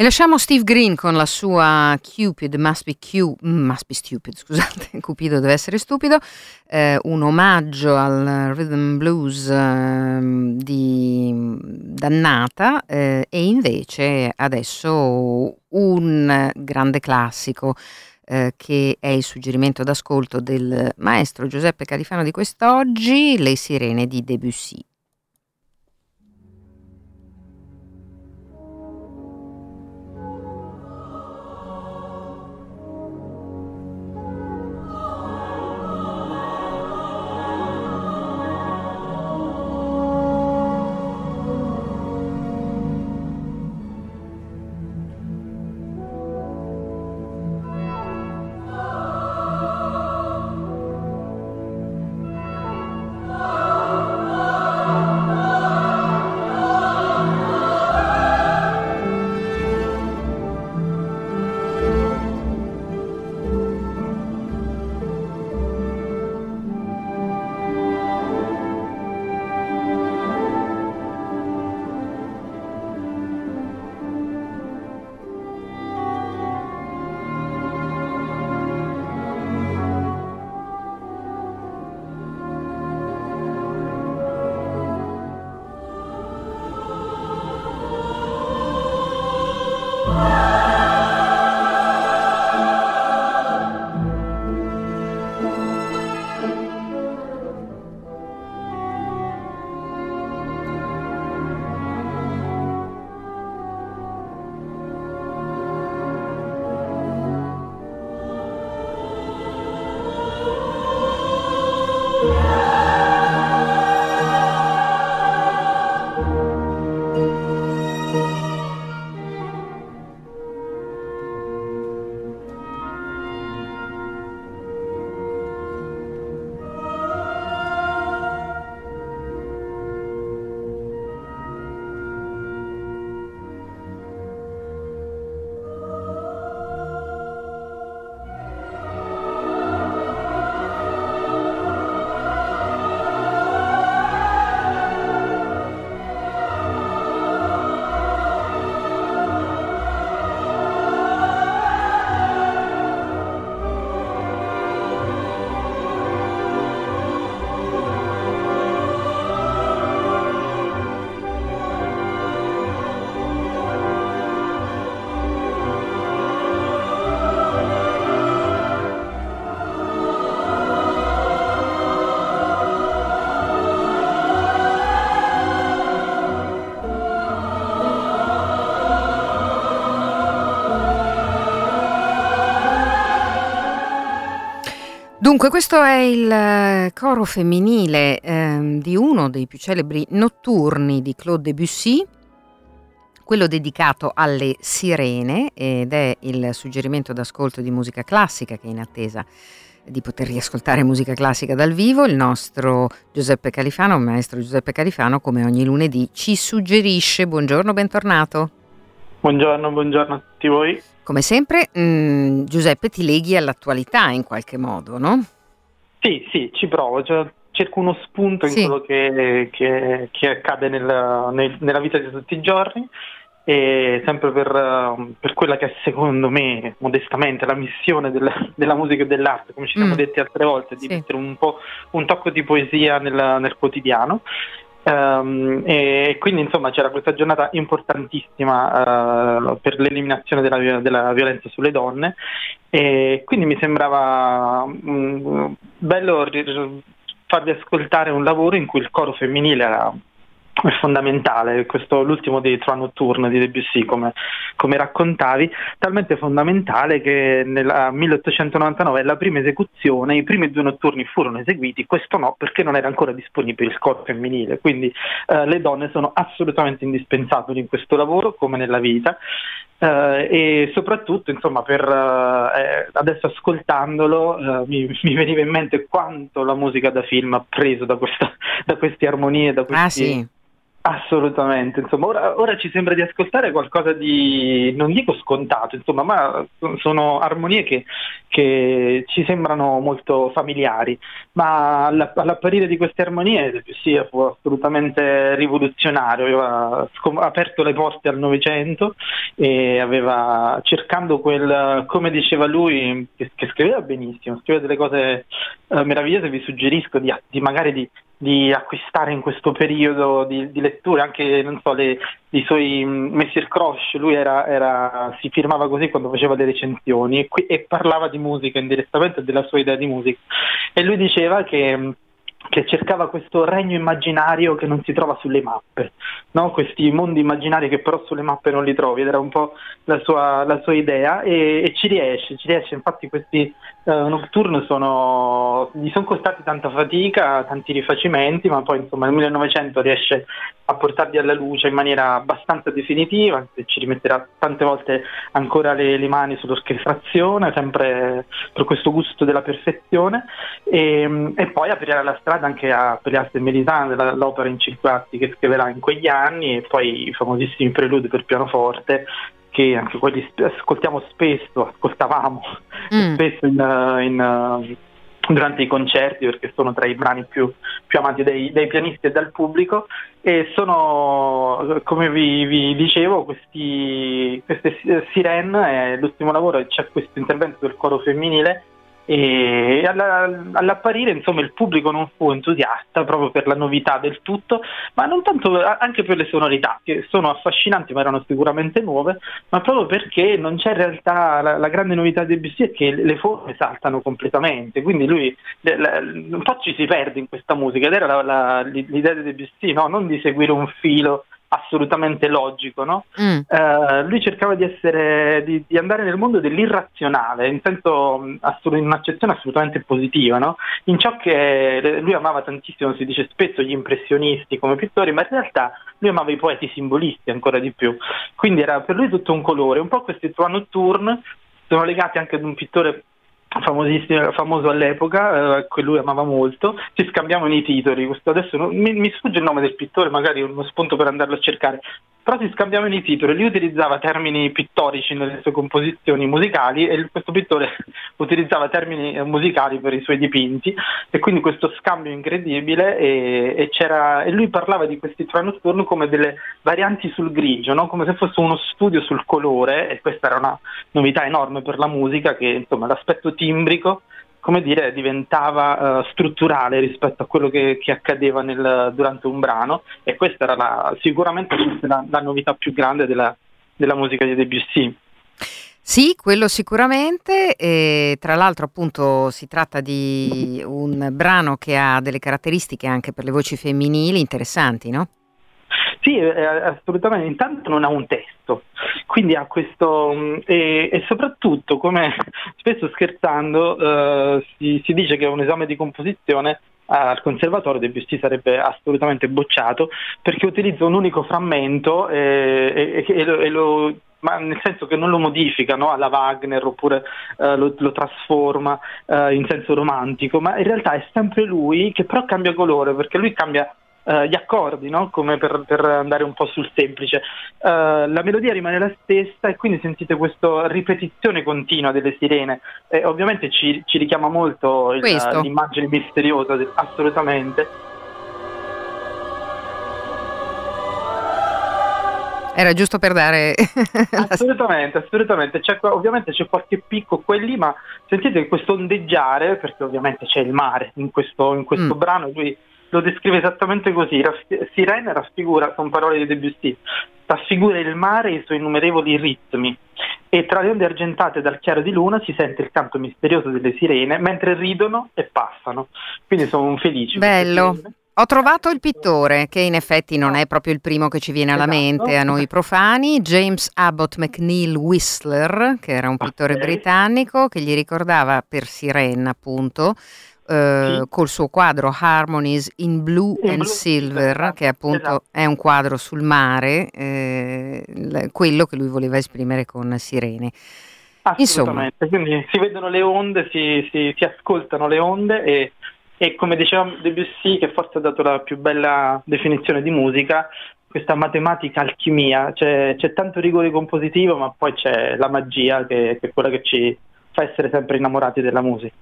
E lasciamo Steve Green con la sua Cupid Must Be, Cu- must be Stupid, scusate, Cupido deve essere stupido, eh, un omaggio al rhythm blues eh, di Dannata eh, e invece adesso un grande classico eh, che è il suggerimento d'ascolto del maestro Giuseppe Califano di quest'oggi, Le sirene di Debussy. Dunque, questo è il eh, coro femminile eh, di uno dei più celebri notturni di Claude Debussy, quello dedicato alle sirene ed è il suggerimento d'ascolto di musica classica che è in attesa di poter riascoltare musica classica dal vivo. Il nostro Giuseppe Califano, il maestro Giuseppe Califano, come ogni lunedì, ci suggerisce. Buongiorno, bentornato. Buongiorno, buongiorno a tutti voi. Come sempre, mh, Giuseppe ti leghi all'attualità in qualche modo, no? Sì, sì, ci provo. Cioè, cerco uno spunto in Sì. quello che, che- che accade nel- nel- nella vita di tutti i giorni e sempre per, eh, per quella che è secondo me, modestamente, la missione del- della musica e dell'arte, come ci siamo Mm. detti altre volte, di Sì. mettere un po' un tocco di poesia nel, nel quotidiano. Ehm, e quindi insomma c'era questa giornata importantissima eh, per l'eliminazione della, della violenza sulle donne. E quindi mi sembrava mm, bello farvi ascoltare un lavoro in cui il coro femminile era è fondamentale, questo l'ultimo di Trois Nocturne di Debussy come, come raccontavi, talmente fondamentale che nel 1899 è la prima esecuzione, i primi due notturni furono eseguiti, questo no perché non era ancora disponibile il coro femminile, quindi eh, le donne sono assolutamente indispensabili in questo lavoro come nella vita. Eh, e soprattutto insomma per eh, adesso ascoltandolo eh, mi, mi veniva in mente quanto la musica da film ha preso da, questa, da queste armonie, da questi, Ah sì, Assolutamente, insomma, ora, ora ci sembra di ascoltare qualcosa di, non dico scontato, insomma, ma sono armonie che, che ci sembrano molto familiari, ma alla- all'apparire di queste armonie sì, fu assolutamente rivoluzionario, aveva scom- aperto le porte al Novecento e aveva, cercando quel, come diceva lui, che, che scriveva benissimo, scriveva delle cose eh, meravigliose, vi suggerisco di, di magari di di acquistare in questo periodo di, di letture anche non so, le, i suoi mh, Messier Croce, lui era, era- si firmava così quando faceva le recensioni e, e parlava di musica indirettamente della sua idea di musica e lui diceva che, mh, che cercava questo regno immaginario che non si trova sulle mappe, no? questi mondi immaginari che però sulle mappe non li trovi ed era un po' la sua, la sua idea e, e ci riesce, ci riesce, infatti questi eh, nocturni sono, gli sono costati tanta fatica, tanti rifacimenti, ma poi insomma nel 1900 riesce a portarli alla luce in maniera abbastanza definitiva, ci rimetterà tante volte ancora le, le mani sull'orchestrazione, sempre per questo gusto della perfezione, e, e poi aprirà la strada anche a, per le altre militanti, la- l'opera in cinque atti che scriverà in quegli anni, e poi i famosissimi preludi per pianoforte, che anche quelli ascoltiamo spesso, ascoltavamo Mm. spesso in, in, uh, durante i concerti perché sono tra i brani più, più amati dai, dai pianisti e dal pubblico e sono, come vi, vi dicevo, questi, queste si- sirene, è l'ultimo lavoro c'è questo intervento del coro femminile e alla- all'apparire insomma il pubblico non fu entusiasta proprio per la novità del tutto ma non tanto anche per le sonorità che sono affascinanti ma erano sicuramente nuove ma proprio perché non c'è in realtà la, la grande novità di Debussy è che le forme saltano completamente quindi lui un po' ci si perde in questa musica ed era la- l'idea di Debussy no? non di seguire un filo assolutamente logico no? Mm. Eh, lui cercava di, essere, di, di andare nel mondo dell'irrazionale, in, senso, in un'accezione assolutamente positiva, no? in ciò che lui amava tantissimo, si dice spesso gli impressionisti come pittori, ma in realtà lui amava i poeti simbolisti ancora di più, quindi era per lui tutto un colore, un po' questi trois nocturne sono legati anche ad un pittore famoso all'epoca, eh, che lui amava molto, ci scambiavano i titoli, questo adesso non- mi, mi sfugge il nome del pittore, magari uno spunto per andarlo a cercare, però si scambiavano i titoli, lui utilizzava termini pittorici nelle sue composizioni musicali e questo pittore utilizzava termini eh, musicali per i suoi dipinti e quindi questo scambio incredibile e, e e lui parlava di questi tre notturni come delle varianti sul grigio, no? come se fosse uno studio sul colore e questa era una novità enorme per la musica che insomma l'aspetto timbrico come dire, diventava eh, strutturale rispetto a quello che, che accadeva nel- durante un brano e questa era la- sicuramente forse la, la novità più grande della, della musica di Debussy. Sì, quello sicuramente. E tra l'altro, appunto, si tratta di un brano che ha delle caratteristiche anche per le voci femminili interessanti, no? Sì, eh, assolutamente. Intanto non ha un testo, quindi ha questo. mh, E, soprattutto, come spesso scherzando, eh, si, si dice che un esame di composizione al conservatorio Debussy sarebbe assolutamente bocciato perché utilizza un unico frammento e, e, e lo, e lo ma nel senso che non lo modifica no, alla Wagner oppure uh, lo, lo, trasforma uh, in senso romantico, ma in realtà è sempre lui che però cambia colore perché lui cambia uh, gli accordi, no? come per, per, andare un po' sul semplice. la melodia rimane la stessa e quindi sentite questa ripetizione continua delle sirene. E ovviamente ci, ci richiama molto il, l'immagine misteriosa, assolutamente. Era giusto per dare... assolutamente, assolutamente. C'è, ovviamente c'è qualche picco quelli, ma sentite questo ondeggiare, perché ovviamente c'è il mare in questo, in questo mm. brano, lui lo descrive esattamente così. Sirene raffigura, sono parole di Debussy, raffigura il mare e i suoi innumerevoli ritmi. E tra le onde argentate dal chiaro di luna si sente il canto misterioso delle sirene mentre ridono e passano. Quindi sono felici. Bello. Ho trovato il pittore, che in effetti non è proprio il primo che ci viene alla esatto. mente a noi profani, James Abbott McNeill Whistler, che era un pittore britannico che gli ricordava per Sirena, appunto, eh, sì. col suo quadro Harmonies in Blue in and blue Silver, esatto. che appunto esatto. è un quadro sul mare, eh, quello che lui voleva esprimere con Sirene. Assolutamente, Insomma. quindi si vedono le onde, si, si, si ascoltano le onde e e come diceva Debussy, che forse ha dato la più bella definizione di musica, questa matematica alchimia, cioè, c'è tanto rigore compositivo, ma poi c'è la magia che, che è quella che ci fa essere sempre innamorati della musica.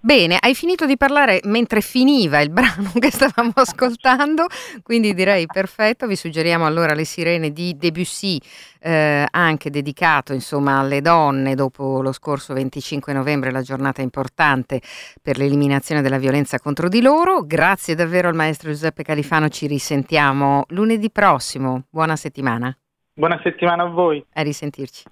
Bene, hai finito di parlare mentre finiva il brano che stavamo ascoltando, quindi direi perfetto, vi suggeriamo allora le sirene di Debussy, eh, anche dedicato insomma alle donne dopo lo scorso 25 novembre, la giornata importante per l'eliminazione della violenza contro di loro. Grazie davvero al maestro Giuseppe Califano, ci risentiamo lunedì prossimo, buona settimana. Buona settimana a voi. A risentirci.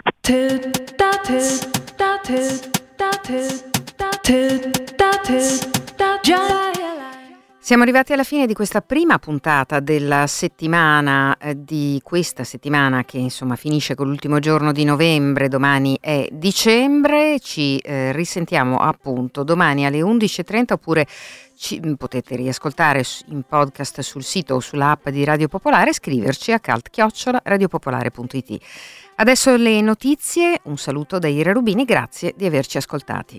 Siamo arrivati alla fine di questa prima puntata della settimana, eh, di questa settimana che insomma finisce con l'ultimo giorno di novembre, domani è dicembre, ci eh, risentiamo appunto domani alle 11.30 oppure ci, mm, potete riascoltare in podcast sul sito o sull'app di Radio Popolare scriverci a cult-radiopopolare.it. Adesso le notizie, un saluto da Ira Rubini, grazie di averci ascoltati.